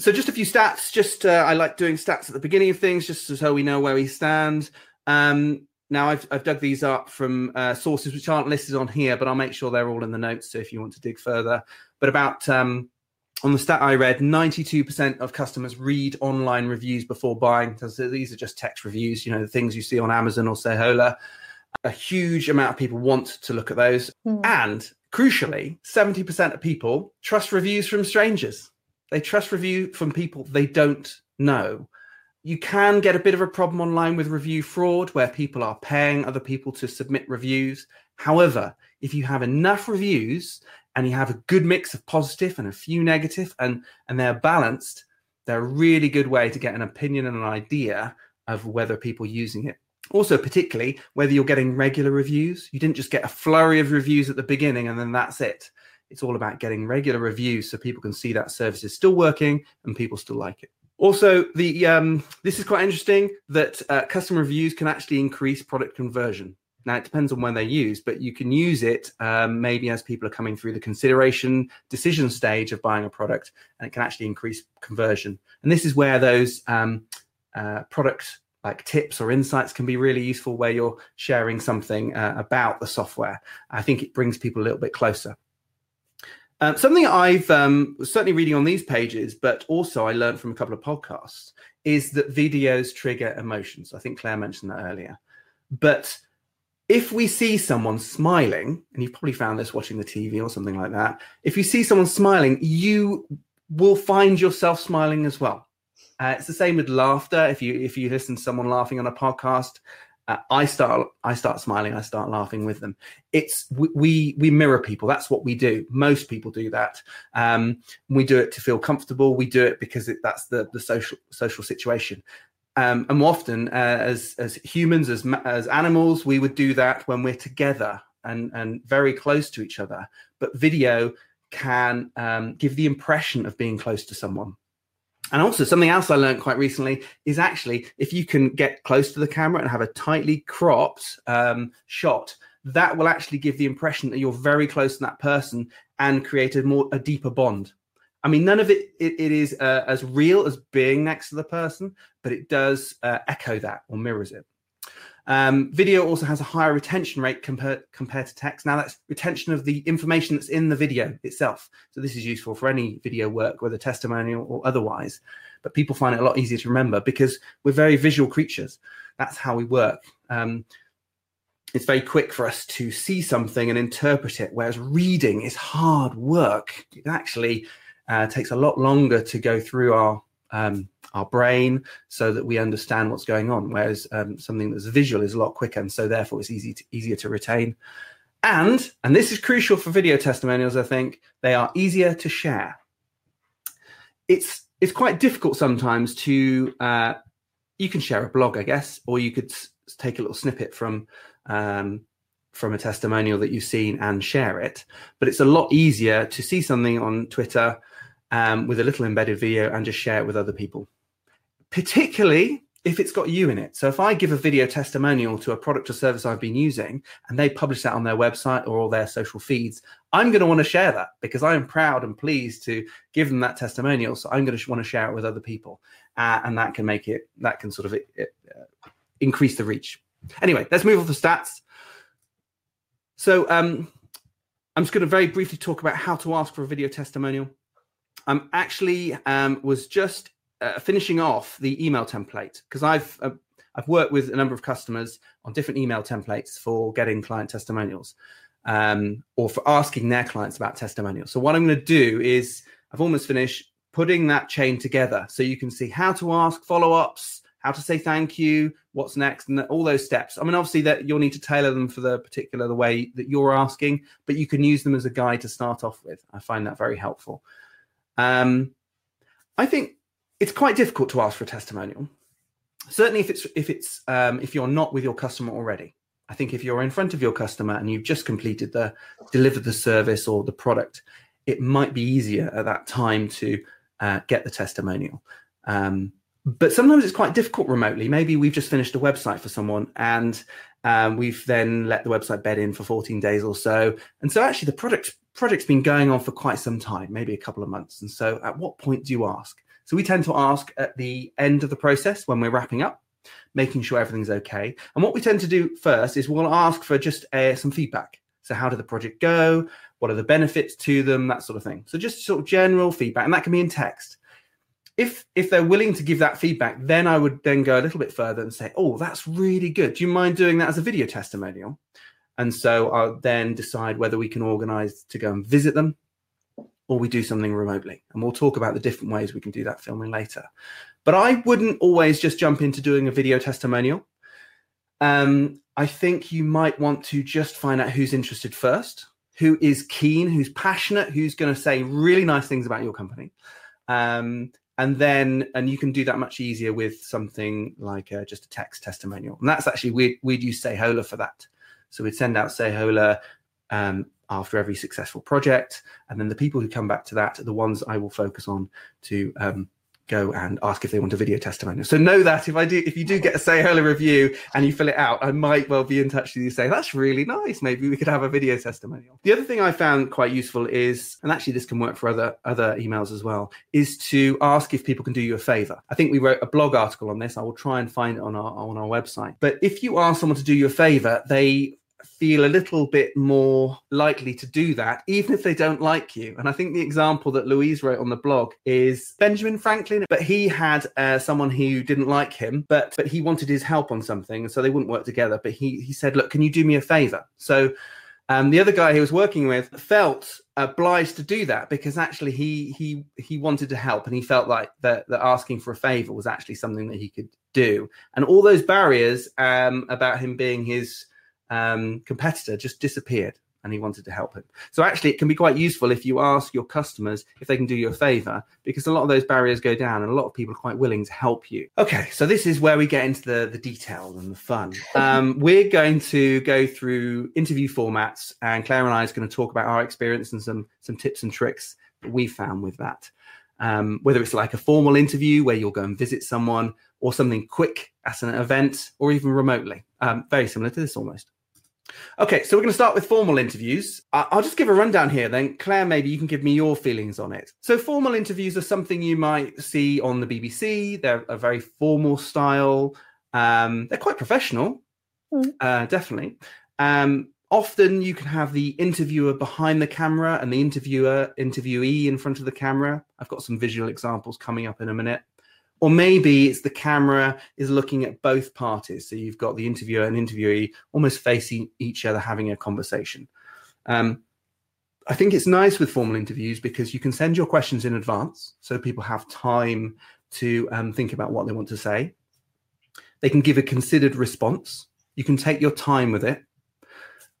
So just a few stats. Just uh, I like doing stats at the beginning of things, just so we know where we stand. Um, now I've, I've dug these up from uh, sources which aren't listed on here, but I'll make sure they're all in the notes. So if you want to dig further, but about um, on the stat I read, 92% of customers read online reviews before buying. So these are just text reviews, you know, the things you see on Amazon or Sayhola. A huge amount of people want to look at those. Mm. And crucially, 70% of people trust reviews from strangers. They trust review from people they don't know. You can get a bit of a problem online with review fraud where people are paying other people to submit reviews. However, if you have enough reviews and you have a good mix of positive and a few negative and and they're balanced, they're a really good way to get an opinion and an idea of whether people using it also particularly whether you're getting regular reviews. You didn't just get a flurry of reviews at the beginning and then that's it. It's all about getting regular reviews so people can see that service is still working and people still like it. Also the um, this is quite interesting that uh, customer reviews can actually increase product conversion. Now it depends on when they're used but you can use it um, maybe as people are coming through the consideration decision stage of buying a product and it can actually increase conversion. And this is where those um, uh, product like tips or insights can be really useful where you're sharing something uh, about the software. I think it brings people a little bit closer. Um, something I've um, certainly reading on these pages, but also I learned from a couple of podcasts, is that videos trigger emotions. I think Claire mentioned that earlier. But if we see someone smiling, and you've probably found this watching the TV or something like that, if you see someone smiling, you will find yourself smiling as well. Uh, it's the same with laughter. If you if you listen to someone laughing on a podcast, uh, I start I start smiling. I start laughing with them. It's we we, mirror people. That's what we do. Most people do that. Um, we do it to feel comfortable. We do it because it, that's the the social social situation. Um, and often, uh, as as humans, as as animals, we would do that when we're together and and very close to each other. But video can um, give the impression of being close to someone. And also, something else I learned quite recently is actually if you can get close to the camera and have a tightly cropped um, shot, that will actually give the impression that you're very close to that person and create a more a deeper bond. I mean, none of it it, it is uh, as real as being next to the person, but it does uh, echo that or mirrors it. Um, video also has a higher retention rate compared compared to text. Now that's retention of the information that's in the video itself. So this is useful for any video work, whether testimonial or otherwise. But people find it a lot easier to remember because we're very visual creatures. That's how we work. Um, it's very quick for us to see something and interpret it, whereas reading is hard work. It actually uh, takes a lot longer to go through our um, our brain so that we understand what's going on. Whereas um, something that's visual is a lot quicker, and so therefore it's easy to, easier to retain. And and this is crucial for video testimonials. I think they are easier to share. It's it's quite difficult sometimes to uh, you can share a blog, I guess, or you could s- take a little snippet from um, from a testimonial that you've seen and share it. But it's a lot easier to see something on Twitter um, with a little embedded video and just share it with other people, particularly if it's got you in it. So if I give a video testimonial to a product or service I've been using and they publish that on their website or all their social feeds, I'm going to want to share that because I am proud and pleased to give them that testimonial. So I'm going to want to share it with other people. Uh, and that can make it, that can sort of it, uh, increase the reach. Anyway, let's move on to stats. So um, I'm just going to very briefly talk about how to ask for a video testimonial. I'm actually um, was just uh, finishing off the email template because I've uh, I've worked with a number of customers on different email templates for getting client testimonials um, or for asking their clients about testimonials. So what I'm going to do is I've almost finished putting that chain together so you can see how to ask follow-ups, how to say thank you, what's next, and all those steps. I mean, obviously that you'll need to tailor them for the particular the way that you're asking, but you can use them as a guide to start off with. I find that very helpful. Um, I think it's quite difficult to ask for a testimonial. Certainly, if it's if it's um, if you're not with your customer already. I think if you're in front of your customer and you've just completed the delivered the service or the product, it might be easier at that time to uh, get the testimonial. Um, but sometimes it's quite difficult remotely. Maybe we've just finished a website for someone and Um, we've then let the website bed in for 14 days or so. And so actually the project project's been going on for quite some time, maybe a couple of months. And so at what point do you ask? So we tend to ask at the end of the process when we're wrapping up, making sure everything's okay. And what we tend to do first is we'll ask for just uh, some feedback. So how did the project go? What are the benefits to them? That sort of thing. So just sort of general feedback, and that can be in text if if they're willing to give that feedback, then I would then go a little bit further and say, "Oh, that's really good. Do you mind doing that as a video testimonial?" And so I'll then decide whether we can organize to go and visit them or we do something remotely. And we'll talk about the different ways we can do that filming later. But I wouldn't always just jump into doing a video testimonial. Um, I think you might want to just find out who's interested first, who is keen, who's passionate, who's going to say really nice things about your company. Um, and then and you can do that much easier with something like uh, just a text testimonial and that's actually we'd, we'd use Sayhola for that so we'd send out Sayhola um, after every successful project and then the people who come back to that are the ones i will focus on to um, go and ask if they want a video testimonial. So know that if I do, if you do get a Sayhola review and you fill it out, I might well be in touch with you saying that's really nice. Maybe we could have a video testimonial. The other thing I found quite useful is, and actually this can work for other other emails as well, is to ask if people can do you a favor. I think we wrote a blog article on this. I will try and find it on our on our website. But if you ask someone to do you a favor, they feel a little bit more likely to do that, even if they don't like you. And I think the example that Louise wrote on the blog is Benjamin Franklin, but he had uh, someone who didn't like him, but but he wanted his help on something, And so they wouldn't work together. But he he said, "Look, can you do me a favor?" So. Um, the other guy he was working with felt obliged to do that because actually he he he wanted to help and he felt like that, that asking for a favor was actually something that he could do and all those barriers um, about him being his um, competitor just disappeared and he wanted to help him. So actually, it can be quite useful if you ask your customers if they can do you a favor, because a lot of those barriers go down, and a lot of people are quite willing to help you. Okay, so this is where we get into the the detail and the fun. Um, we're going to go through interview formats, and Claire and I is going to talk about our experience and some some tips and tricks that we found with that. Um, whether it's like a formal interview where you'll go and visit someone, or something quick at an event, or even remotely. Um, very similar to this almost. Okay, so we're going to start with formal interviews. I'll just give a rundown here, then Claire, maybe you can give me your feelings on it. So, formal interviews are something you might see on the BBC. They're a very formal style. Um, they're quite professional, mm. uh, definitely. Um, often you can have the interviewer behind the camera and the interviewer interviewee in front of the camera. I've got some visual examples coming up in a minute or maybe it's the camera is looking at both parties. So you've got the interviewer and interviewee almost facing each other, having a conversation. Um, I think it's nice with formal interviews because you can send your questions in advance, so people have time to um, think about what they want to say. They can give a considered response. You can take your time with it.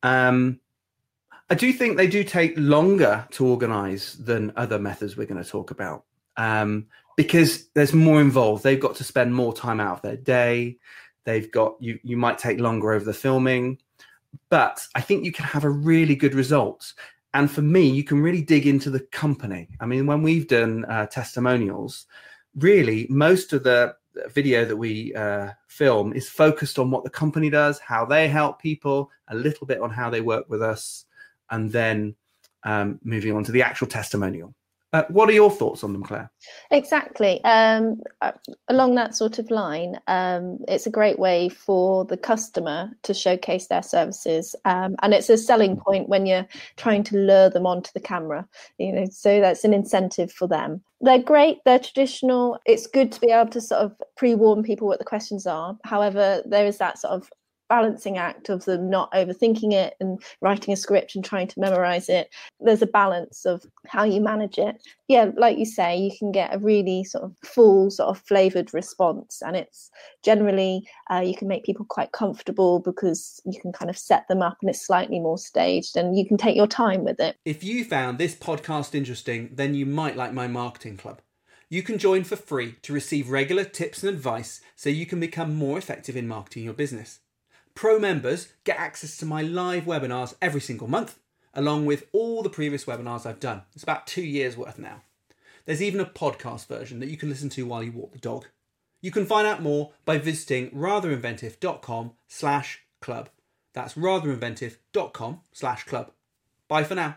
Um, I do think they do take longer to organize than other methods we're going to talk about. Um, because there's more involved. They've got to spend more time out of their day. They've got you. You might take longer over the filming, but I think you can have a really good result. And for me, you can really dig into the company. I mean, when we've done uh, testimonials, really most of the video that we uh, film is focused on what the company does, how they help people, a little bit on how they work with us, and then um, moving on to the actual testimonial. Uh, what are your thoughts on them, Claire? Exactly. Um, uh, along that sort of line, um, it's a great way for the customer to showcase their services, um, and it's a selling point when you're trying to lure them onto the camera. You know, so that's an incentive for them. They're great. They're traditional. It's good to be able to sort of pre-warn people what the questions are. However, there is that sort of balancing act of them not overthinking it and writing a script and trying to memorize it. There's a balance of how you manage it. Yeah, like you say, you can get a really sort of full, sort of flavored response, and it's generally uh, you can make people quite comfortable because you can kind of set them up and it's slightly more staged and you can take your time with it. If you found this podcast interesting, then you might like my marketing club. You can join for free to receive regular tips and advice so you can become more effective in marketing your business. Pro members get access to my live webinars every single month, along with all the previous webinars I've done. It's about two years worth now. There's even a podcast version that you can listen to while you walk the dog. You can find out more by visiting ratherinventive.com slash club. That's ratherinventive.com slash club. Bye for now.